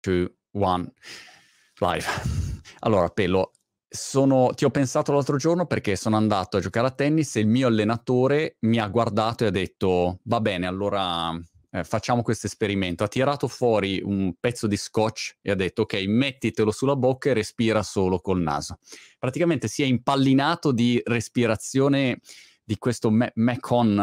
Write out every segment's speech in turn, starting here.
two, one, live. Allora, Pelo, sono, ti ho pensato l'altro giorno perché sono andato a giocare a tennis e il mio allenatore mi ha guardato e ha detto, va bene, allora eh, facciamo questo esperimento. Ha tirato fuori un pezzo di scotch e ha detto, ok, mettitelo sulla bocca e respira solo col naso. Praticamente si è impallinato di respirazione di questo Macon,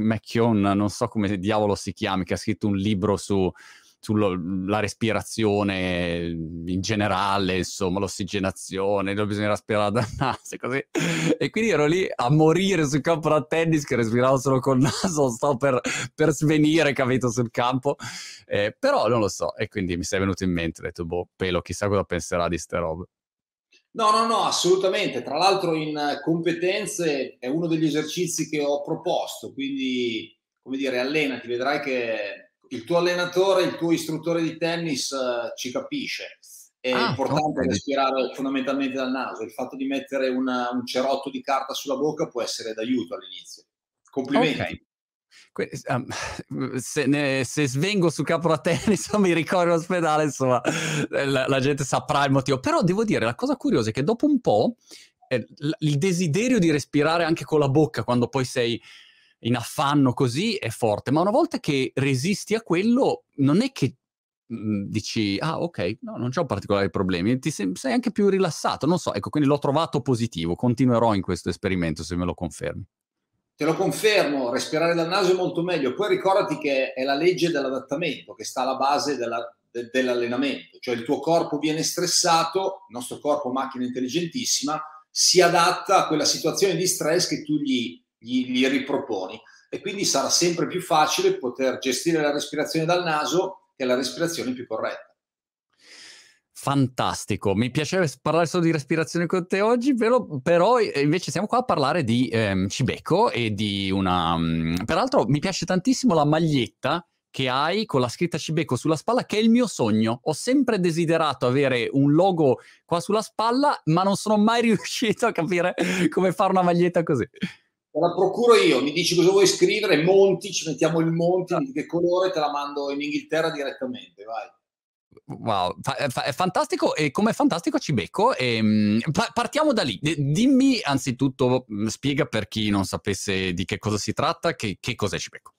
Macon, non so come diavolo si chiami, che ha scritto un libro su sulla respirazione in generale, insomma, l'ossigenazione, non bisogna respirare dal naso, così. E quindi ero lì a morire sul campo da tennis che respiravo solo col naso, sto per, per svenire, capito, sul campo. Eh, però non lo so, e quindi mi sei venuto in mente, ho detto, boh, pelo, chissà cosa penserà di ste robe. No, no, no, assolutamente. Tra l'altro in competenze è uno degli esercizi che ho proposto, quindi, come dire, allenati, vedrai che il tuo allenatore, il tuo istruttore di tennis uh, ci capisce. È ah, importante okay. respirare fondamentalmente dal naso. Il fatto di mettere una, un cerotto di carta sulla bocca può essere d'aiuto all'inizio. Complimenti. Okay. Um, se, ne, se, svengo su capo da tennis mi ricordo in ospedale, insomma, la, la, gente saprà il motivo. Però devo dire, la cosa curiosa è che dopo un po' eh, il desiderio di respirare anche con la bocca quando poi sei in affanno così è forte, ma una volta che resisti a quello, non è che mh, dici, ah ok, no, non c'ho particolari problemi, ti sei, sei anche più rilassato, non so, ecco, quindi l'ho trovato positivo, continuerò in questo esperimento se me lo confermi. Te lo confermo, respirare dal naso è molto meglio, poi ricordati che è la legge dell'adattamento che sta alla base della, de, dell'allenamento, cioè il tuo corpo viene stressato, il nostro corpo macchina intelligentissima, si adatta a quella situazione di stress che tu gli gli, gli riproponi e quindi sarà sempre più facile poter gestire la respirazione dal naso che la respirazione più corretta. Fantastico, mi piacerebbe parlare solo di respirazione con te oggi, però, però invece siamo qua a parlare di ehm, Cibeco e di una... Um, peraltro mi piace tantissimo la maglietta che hai con la scritta Cibeco sulla spalla, che è il mio sogno. Ho sempre desiderato avere un logo qua sulla spalla, ma non sono mai riuscito a capire come fare una maglietta così. Te la procuro io, mi dici cosa vuoi scrivere, Monti, ci mettiamo il Monti, di che colore, te la mando in Inghilterra direttamente, vai. Wow, è fantastico e come fantastico ci becco. E, ehm, partiamo da lì. Dimmi anzitutto, mm, spiega per chi non sapesse di che cosa si tratta, che, che cos'è Cibeco.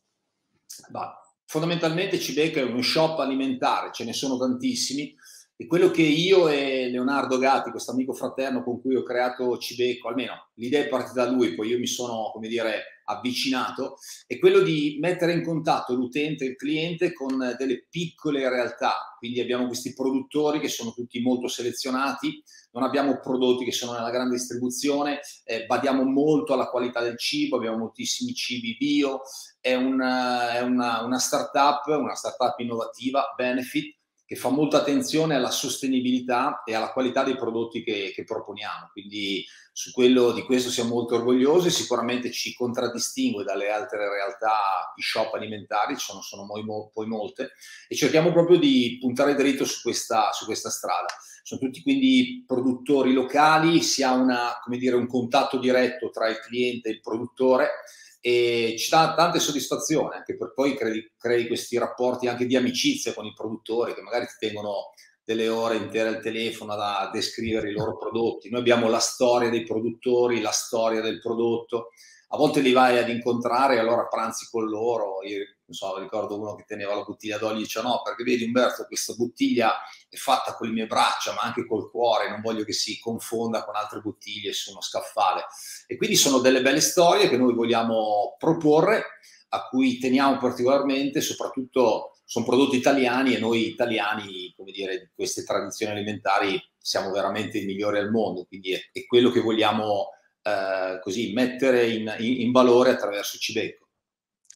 Bah, fondamentalmente Cibeco è uno shop alimentare, ce ne sono tantissimi e quello che io e Leonardo Gatti, questo amico fraterno con cui ho creato Cibeco, almeno l'idea è partita da lui, poi io mi sono, come dire, avvicinato, è quello di mettere in contatto l'utente il cliente con delle piccole realtà. Quindi abbiamo questi produttori che sono tutti molto selezionati, non abbiamo prodotti che sono nella grande distribuzione, eh, badiamo molto alla qualità del cibo, abbiamo moltissimi cibi bio, è una, è una, una startup, una startup innovativa, Benefit, che fa molta attenzione alla sostenibilità e alla qualità dei prodotti che, che proponiamo. Quindi su quello di questo siamo molto orgogliosi, sicuramente ci contraddistingue dalle altre realtà di shop alimentari, ci sono, sono poi, poi molte, e cerchiamo proprio di puntare dritto su questa, su questa strada. Sono tutti quindi produttori locali, si ha una, dire, un contatto diretto tra il cliente e il produttore e ci dà tante soddisfazioni anche per poi crei, crei, questi rapporti anche di amicizia con i produttori che magari ti tengono delle ore intere al telefono a descrivere i loro prodotti. Noi abbiamo la storia dei produttori, la storia del prodotto. A volte li vai ad incontrare e allora pranzi con loro. So, ricordo uno che teneva la bottiglia d'olio e dice no, perché vedi Umberto, questa bottiglia è fatta con le mie braccia, ma anche col cuore, non voglio che si confonda con altre bottiglie su uno scaffale. E quindi sono delle belle storie che noi vogliamo proporre, a cui teniamo particolarmente, soprattutto sono prodotti italiani e noi italiani, come dire, di queste tradizioni alimentari siamo veramente i migliori al mondo, quindi è, è quello che vogliamo eh, così mettere in, in, in valore attraverso Cibeco.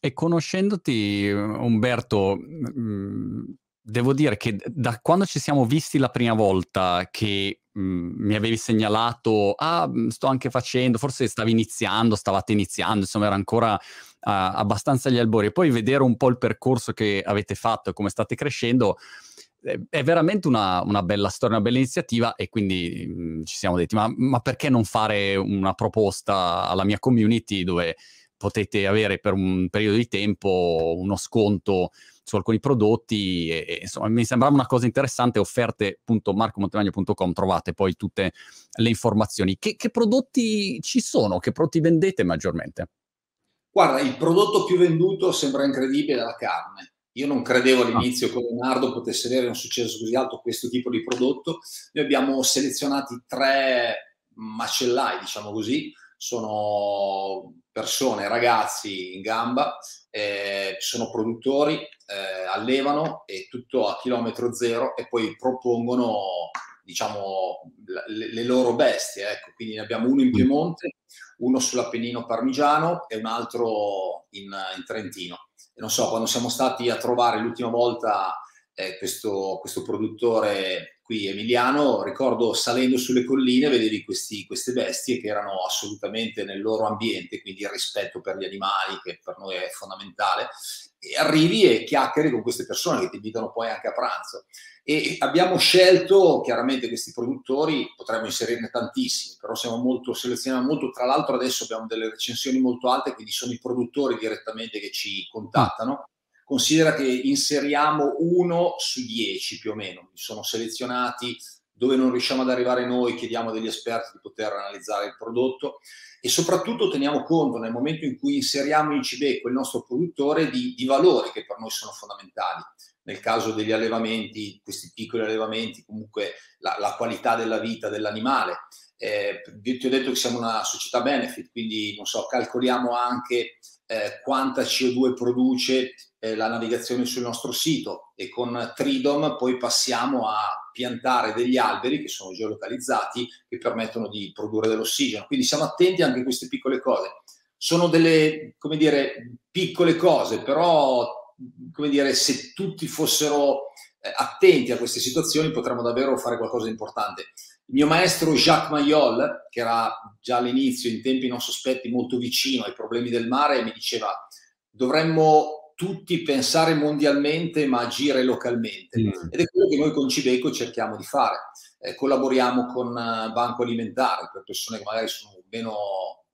E conoscendoti, Umberto, mm, devo dire che da quando ci siamo visti la prima volta che mh, mm, mi avevi segnalato, ah, mm, sto anche facendo, forse stavi iniziando, stavate iniziando, insomma era ancora uh, abbastanza agli albori, e poi vedere un po' il percorso che avete fatto e come state crescendo, è veramente una, una, bella storia, una bella iniziativa e quindi mh, ci siamo detti, ma, ma perché non fare una proposta alla mia community dove potete avere per un periodo di tempo uno sconto su alcuni prodotti e, e, insomma mi sembrava una cosa interessante, offerte.marcomontemagno.com trovate poi tutte le informazioni. Che, che prodotti ci sono? Che prodotti vendete maggiormente? Guarda, il prodotto più venduto sembra incredibile la carne. Io non credevo all'inizio che Leonardo potesse avere un successo così alto questo tipo di prodotto. Noi abbiamo selezionati tre macellai, diciamo così, sono persone, ragazzi in gamba, eh, sono produttori, eh, allevano e tutto a chilometro zero e poi propongono diciamo le, le loro bestie. Ecco. Quindi ne abbiamo uno in mm. Piemonte, uno sull'Appennino Parmigiano e un altro in, in Trentino. E non so, quando siamo stati a trovare l'ultima volta eh, questo, questo produttore qui emiliano, ricordo salendo sulle colline vedevi questi, queste bestie che erano assolutamente nel loro ambiente, quindi il rispetto per gli animali che per noi è fondamentale, e arrivi e chiacchieri con queste persone che ti invitano poi anche a pranzo. E abbiamo scelto chiaramente questi produttori, potremmo inserirne tantissimi, però siamo molto, selezioniamo molto, tra l'altro adesso abbiamo delle recensioni molto alte, quindi sono i produttori direttamente che ci contattano considera che inseriamo uno su dieci più o meno, sono selezionati dove non riusciamo ad arrivare noi, chiediamo degli esperti di poter analizzare il prodotto e soprattutto teniamo conto nel momento in cui inseriamo in Cibeco il nostro produttore di, di valori che per noi sono fondamentali. Nel caso degli allevamenti, questi piccoli allevamenti, comunque la, la qualità della vita dell'animale. Eh, ti ho detto che siamo una società benefit, quindi non so, calcoliamo anche eh, quanta CO2 produce eh, la navigazione sul nostro sito e con Tridom poi passiamo a piantare degli alberi che sono geolocalizzati che permettono di produrre dell'ossigeno. Quindi siamo attenti anche a queste piccole cose. Sono delle, come dire, piccole cose, però, come dire, se tutti fossero eh, attenti a queste situazioni potremmo davvero fare qualcosa di importante. Il mio maestro Jacques Mayol, che era già all'inizio, in tempi non sospetti, molto vicino ai problemi del mare, mi diceva dovremmo tutti pensare mondialmente ma agire localmente. Mm. Ed è quello che noi con Cibeco cerchiamo di fare. Eh, collaboriamo con uh, Banco Alimentare per persone che magari sono meno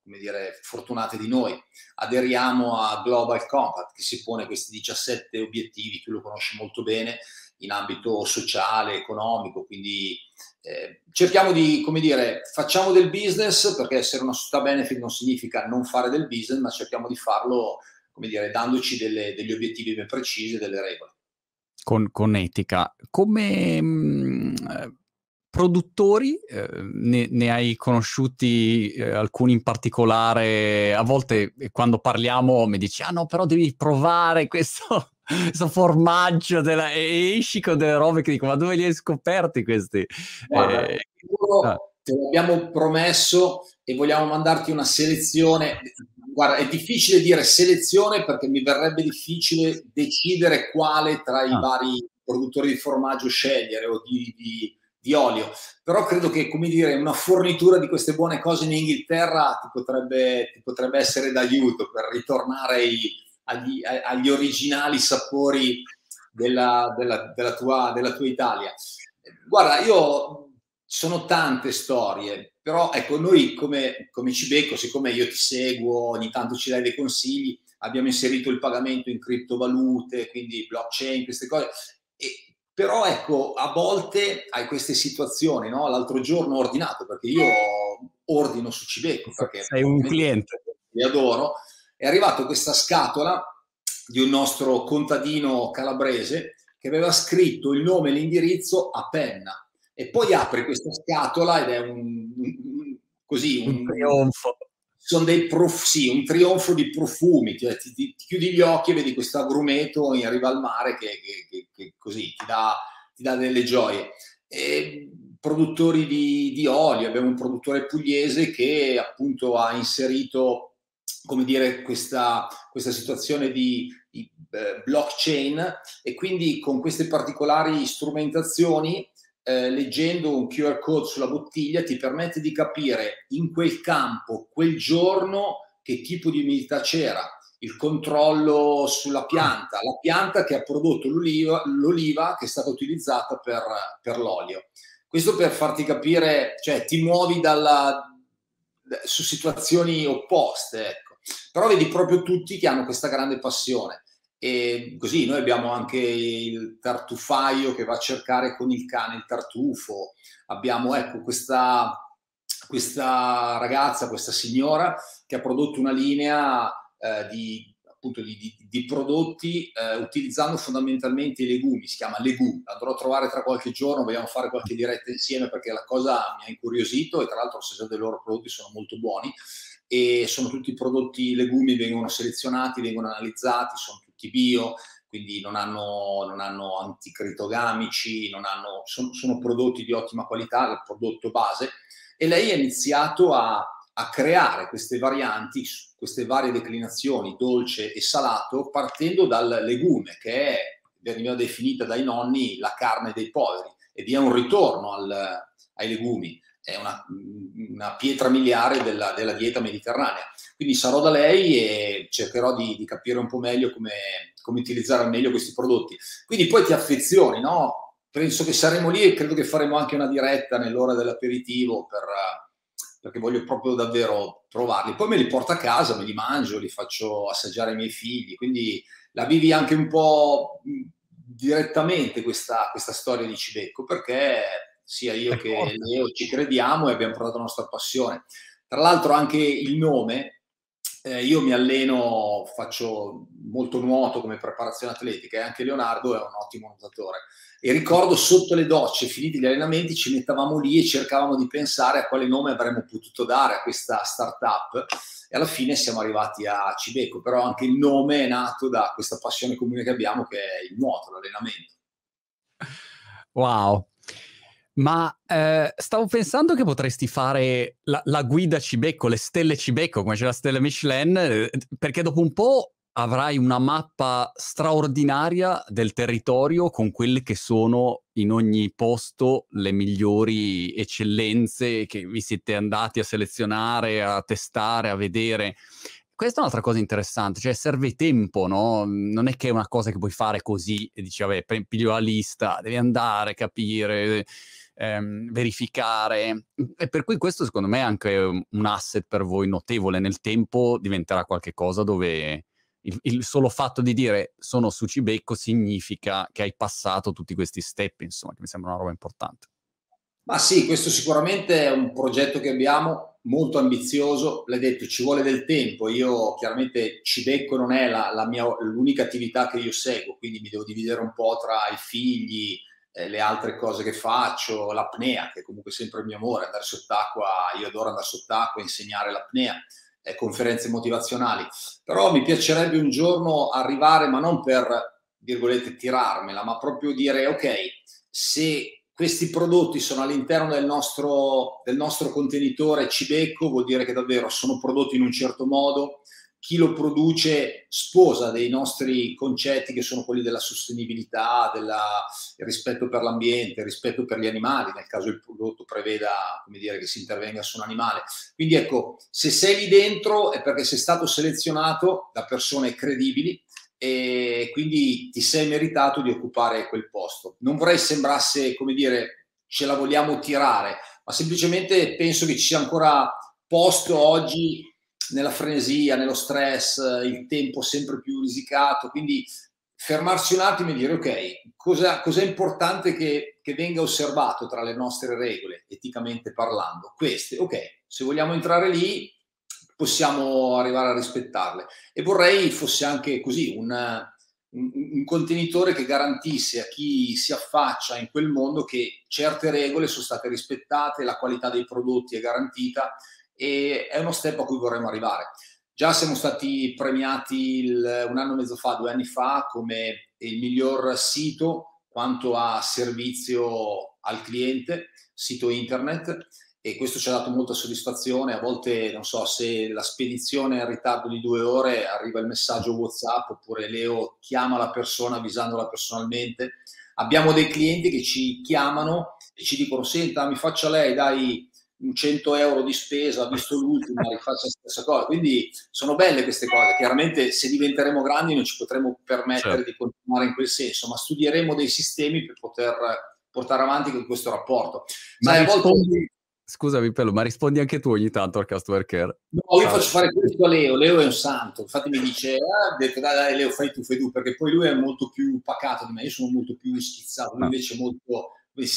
come dire, fortunate di noi. Aderiamo a Global Compact che si pone questi 17 obiettivi, tu lo conosci molto bene, in ambito sociale, economico, quindi eh, cerchiamo di, come dire, facciamo del business perché essere una società benefit non significa non fare del business, ma cerchiamo di farlo come dire, dandoci delle, degli obiettivi ben precisi e delle regole. Con, con etica. Come mh, mm, produttori, eh, ne, ne, hai conosciuti eh, alcuni in particolare? A volte eh, quando parliamo mi dici, ah no, però devi provare questo, questo formaggio della, e esci con delle robe che dico, ma dove li hai scoperti questi? Guarda, eh, ah. te l'abbiamo promesso e vogliamo mandarti una selezione guarda, è difficile dire selezione perché mi verrebbe difficile decidere quale tra i ah. vari produttori di formaggio scegliere o di, di, di, olio. Però credo che, come dire, una fornitura di queste buone cose in Inghilterra ti potrebbe, ti potrebbe essere d'aiuto per ritornare ai, agli, agli, originali sapori della, della, della, tua, della tua Italia. Guarda, io sono tante storie, però ecco, noi come, come Cibeco, siccome io ti seguo, ogni tanto ci dai dei consigli, abbiamo inserito il pagamento in criptovalute, quindi blockchain, queste cose. E, però ecco, a volte hai queste situazioni, no? L'altro giorno ho ordinato, perché io ordino su Cibeco, perché sei un cliente. Li adoro. È arrivata questa scatola di un nostro contadino calabrese che aveva scritto il nome e l'indirizzo a penna e poi apri questa scatola ed è un, un così un, un trionfo. Sono dei prof, sì, un trionfo di profumi, cioè, ti, ti, ti, chiudi gli occhi e vedi questo agrumeto in riva al mare che, che, che, che così ti dà, ti dà, delle gioie. E, produttori di, di olio, abbiamo un produttore pugliese che appunto ha inserito come dire, questa, questa situazione di, di eh, blockchain e quindi con queste particolari strumentazioni eh, leggendo un QR code sulla bottiglia ti permette di capire in quel campo, quel giorno, che tipo di umidità c'era, il controllo sulla pianta, la pianta che ha prodotto l'oliva, l'oliva che è stata utilizzata per, per l'olio. Questo per farti capire, cioè ti muovi dalla, su situazioni opposte, ecco. però vedi proprio tutti che hanno questa grande passione E così noi abbiamo anche il tartufaio che va a cercare con il cane il tartufo. Abbiamo ecco questa, questa ragazza, questa signora che ha prodotto una linea eh, di, appunto, di, di, di prodotti eh, utilizzando fondamentalmente i legumi, si chiama Legù. Andrò a trovare tra qualche giorno, vogliamo fare qualche diretta insieme perché la cosa mi ha incuriosito e tra l'altro se dei loro prodotti sono molto buoni e sono tutti prodotti legumi, vengono selezionati, vengono analizzati, sono bio, quindi non hanno, non hanno anticritogamici, non hanno, sono, sono, prodotti di ottima qualità, il prodotto base. E lei ha iniziato a, a creare queste varianti, queste varie declinazioni, dolce e salato, partendo dal legume, che è, veniva definita dai nonni, la carne dei poveri, e vi è un ritorno al, ai legumi è una, una pietra miliare della, della, dieta mediterranea. Quindi sarò da lei e cercherò di, di capire un po' meglio come, come, utilizzare al meglio questi prodotti. Quindi poi ti affezioni, no? Penso che saremo lì e credo che faremo anche una diretta nell'ora dell'aperitivo per, perché voglio proprio davvero provarli. Poi me li porto a casa, me li mangio, li faccio assaggiare ai miei figli, quindi la vivi anche un po' direttamente questa, questa storia di Cibecco, perché sia io che Leo ci crediamo e abbiamo portato la nostra passione. Tra l'altro anche il nome, eh, io mi alleno, faccio molto nuoto come preparazione atletica e anche Leonardo è un ottimo nuotatore. E ricordo sotto le docce, finiti gli allenamenti, ci mettavamo lì e cercavamo di pensare a quale nome avremmo potuto dare a questa startup e alla fine siamo arrivati a Cibeco, però anche il nome è nato da questa passione comune che abbiamo che è il nuoto, l'allenamento. Wow, ma eh, stavo pensando che potresti fare la, la, guida Cibecco, le stelle Cibecco, come c'è la stella Michelin, eh, perché dopo un po' avrai una mappa straordinaria del territorio con quelle che sono in ogni posto le migliori eccellenze che vi siete andati a selezionare, a testare, a vedere. Questa è un'altra cosa interessante, cioè serve tempo, no? Non è che è una cosa che puoi fare così e dici, vabbè, piglio la lista, devi andare, capire ehm, verificare. E per cui questo secondo me è anche un asset per voi notevole. Nel tempo diventerà qualcosa dove il, il, solo fatto di dire sono su Cibecco significa che hai passato tutti questi step, insomma, che mi sembra una roba importante. Ma sì, questo sicuramente è un progetto che abbiamo molto ambizioso. L'hai detto, ci vuole del tempo. Io chiaramente Cibecco non è la, la mia, l'unica attività che io seguo, quindi mi devo dividere un po' tra i figli, eh, le altre cose che faccio, l'apnea, che è comunque sempre il mio amore, andare sott'acqua, io adoro andare sott'acqua insegnare l'apnea, eh, conferenze motivazionali, però mi piacerebbe un giorno arrivare, ma non per, virgolette, tirarmela, ma proprio dire, ok, se questi prodotti sono all'interno del nostro, del nostro contenitore Cibeco, vuol dire che davvero sono prodotti in un certo modo, chi lo produce sposa dei nostri concetti che sono quelli della sostenibilità, del rispetto per l'ambiente, rispetto per gli animali, nel caso il prodotto preveda come dire, che si intervenga su un animale. Quindi ecco, se sei lì dentro è perché sei stato selezionato da persone credibili e quindi ti sei meritato di occupare quel posto. Non vorrei sembrasse, come dire, ce la vogliamo tirare, ma semplicemente penso che ci sia ancora posto oggi nella frenesia, nello stress, il tempo sempre più risicato, quindi fermarsi un attimo e dire ok, cosa, è importante che, che, venga osservato tra le nostre regole, eticamente parlando? Queste, ok, se vogliamo entrare lì possiamo arrivare a rispettarle. E vorrei fosse anche così un, un, contenitore che garantisse a chi si affaccia in quel mondo che certe regole sono state rispettate, la qualità dei prodotti è garantita e è uno step a cui vorremmo arrivare. Già siamo stati premiati il, un anno e mezzo fa, due anni fa, come il miglior sito quanto a servizio al cliente, sito internet, e questo ci ha dato molta soddisfazione. A volte, non so, se la spedizione è in ritardo di due ore, arriva il messaggio WhatsApp oppure Leo chiama la persona avvisandola personalmente. Abbiamo dei clienti che ci chiamano e ci dicono: Senta, mi faccia lei, dai 100 euro di spesa, ha visto l'ultima, rifaccia la stessa cosa. Quindi sono belle queste cose. Chiaramente se diventeremo grandi non ci potremo permettere certo. di continuare in quel senso, ma studieremo dei sistemi per poter portare avanti questo rapporto. Ma Sai, rispondi. Scusami Pello, ma rispondi anche tu ogni tanto al customer care? No, io faccio fare questo a Leo, Leo è un santo, infatti mi dice, ah, detto, dai, dai Leo fai tu, fai tu, perché poi lui è molto più pacato di me, io sono molto più schizzato, lui invece è molto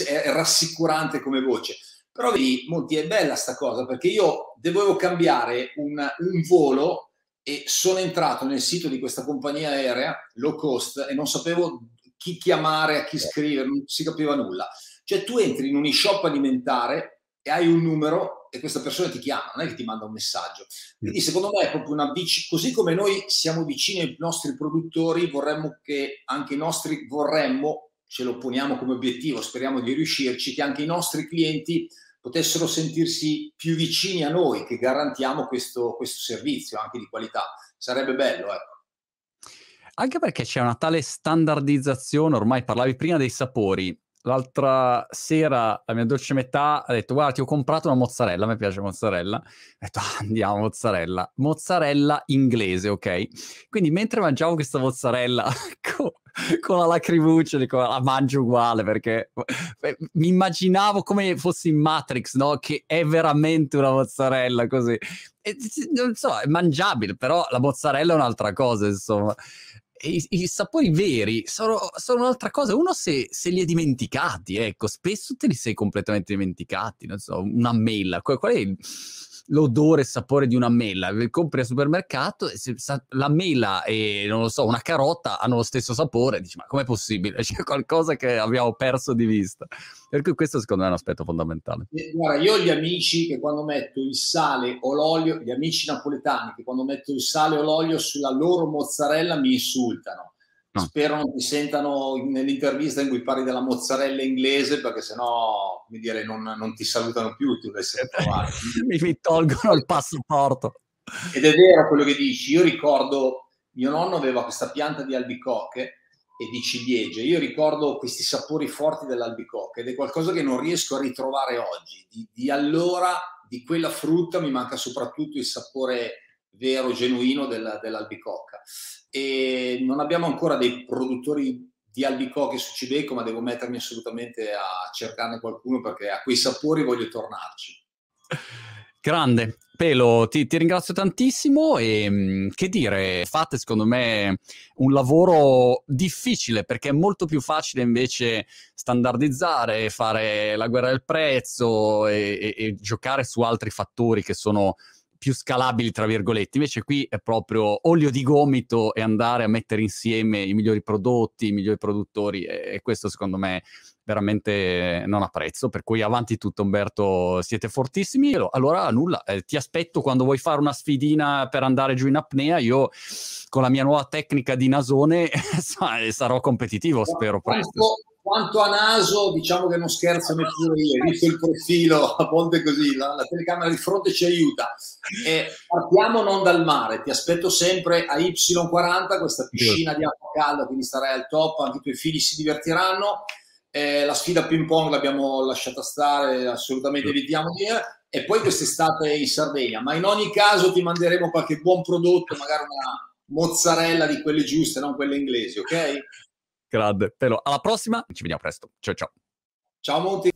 è rassicurante come voce. Però vedi, Monti, è bella sta cosa, perché io dovevo cambiare un, un volo e sono entrato nel sito di questa compagnia aerea low cost e non sapevo chi chiamare, a chi scrivere, non si capiva nulla. Cioè tu entri in un e-shop alimentare e hai un numero e questa persona ti chiama, non è che ti manda un messaggio. Quindi secondo me è proprio una bici, così come noi siamo vicini ai nostri produttori, vorremmo che anche i nostri, vorremmo, ce lo poniamo come obiettivo, speriamo di riuscirci, che anche i nostri clienti potessero sentirsi più vicini a noi, che garantiamo questo, questo servizio anche di qualità. Sarebbe bello, ecco. Anche perché c'è una tale standardizzazione, ormai parlavi prima dei sapori, l'altra sera la mia dolce metà ha detto guarda ti ho comprato una mozzarella, a me piace mozzarella, ho detto ah, andiamo mozzarella, mozzarella inglese, ok? Quindi mentre mangiavo questa mozzarella con, con la lacrimuccia, dico la mangio uguale perché eh, mi immaginavo come fossi in Matrix, no? Che è veramente una mozzarella così. E, non so, è mangiabile, però la mozzarella è un'altra cosa, insomma i, i, sapori veri sono, sono, un'altra cosa. Uno se, se, li è dimenticati, ecco, spesso te li sei completamente dimenticati. Non so, una mela. Qual, qual è il, l'odore e sapore di una mela? Compri al supermercato e se, la mela e, non lo so, una carota hanno lo stesso sapore. Dici, ma com'è possibile? C'è qualcosa che abbiamo perso di vista. Per cui questo secondo me è un aspetto fondamentale. Eh, guarda, io ho gli amici che quando metto il sale o l'olio, gli amici napoletani che quando metto il sale o l'olio sulla loro mozzarella mi insultano. No. Spero non ti sentano nell'intervista in cui parli della mozzarella inglese perché sennò come dire, non, non ti salutano più, ti dovessero trovare. mi, mi tolgono il passaporto. Ed è vero quello che dici. Io ricordo, mio nonno aveva questa pianta di albicocche e di ciliegie. Io ricordo questi sapori forti dell'albicocca ed è qualcosa che non riesco a ritrovare oggi. Di, di, allora, di quella frutta, mi manca soprattutto il sapore vero, genuino della, dell'albicocca. E non abbiamo ancora dei produttori di albicocche su Cibeco, ma devo mettermi assolutamente a cercarne qualcuno perché a quei sapori voglio tornarci. Grande. Pelo, ti, ti, ringrazio tantissimo e mm, che dire, fate secondo me un lavoro difficile perché è molto più facile invece standardizzare, fare la guerra del prezzo e, e, e giocare su altri fattori che sono più scalabili, tra virgolette. Invece qui è proprio olio di gomito e andare a mettere insieme i migliori prodotti, i migliori produttori e, e questo secondo me veramente non ha prezzo. Per cui avanti tutto Umberto, siete fortissimi. Allora nulla, eh, ti aspetto quando vuoi fare una sfidina per andare giù in apnea. Io con la mia nuova tecnica di nasone sarò competitivo, spero presto quanto a naso, diciamo che non scherzo neppure io, visto il profilo, a volte così, la, la telecamera di fronte ci aiuta. E partiamo non dal mare, ti aspetto sempre a Y40, questa piscina di acqua calda, quindi starai al top, anche i tuoi figli si divertiranno. Eh, la sfida ping pong l'abbiamo lasciata stare, assolutamente evitiamo di e poi quest'estate in Sardegna, ma in ogni caso ti manderemo qualche buon prodotto, magari una mozzarella di quelle giuste, non quelle inglesi, ok? Grande. Però alla prossima, ci vediamo presto. Ciao ciao. Ciao Monti.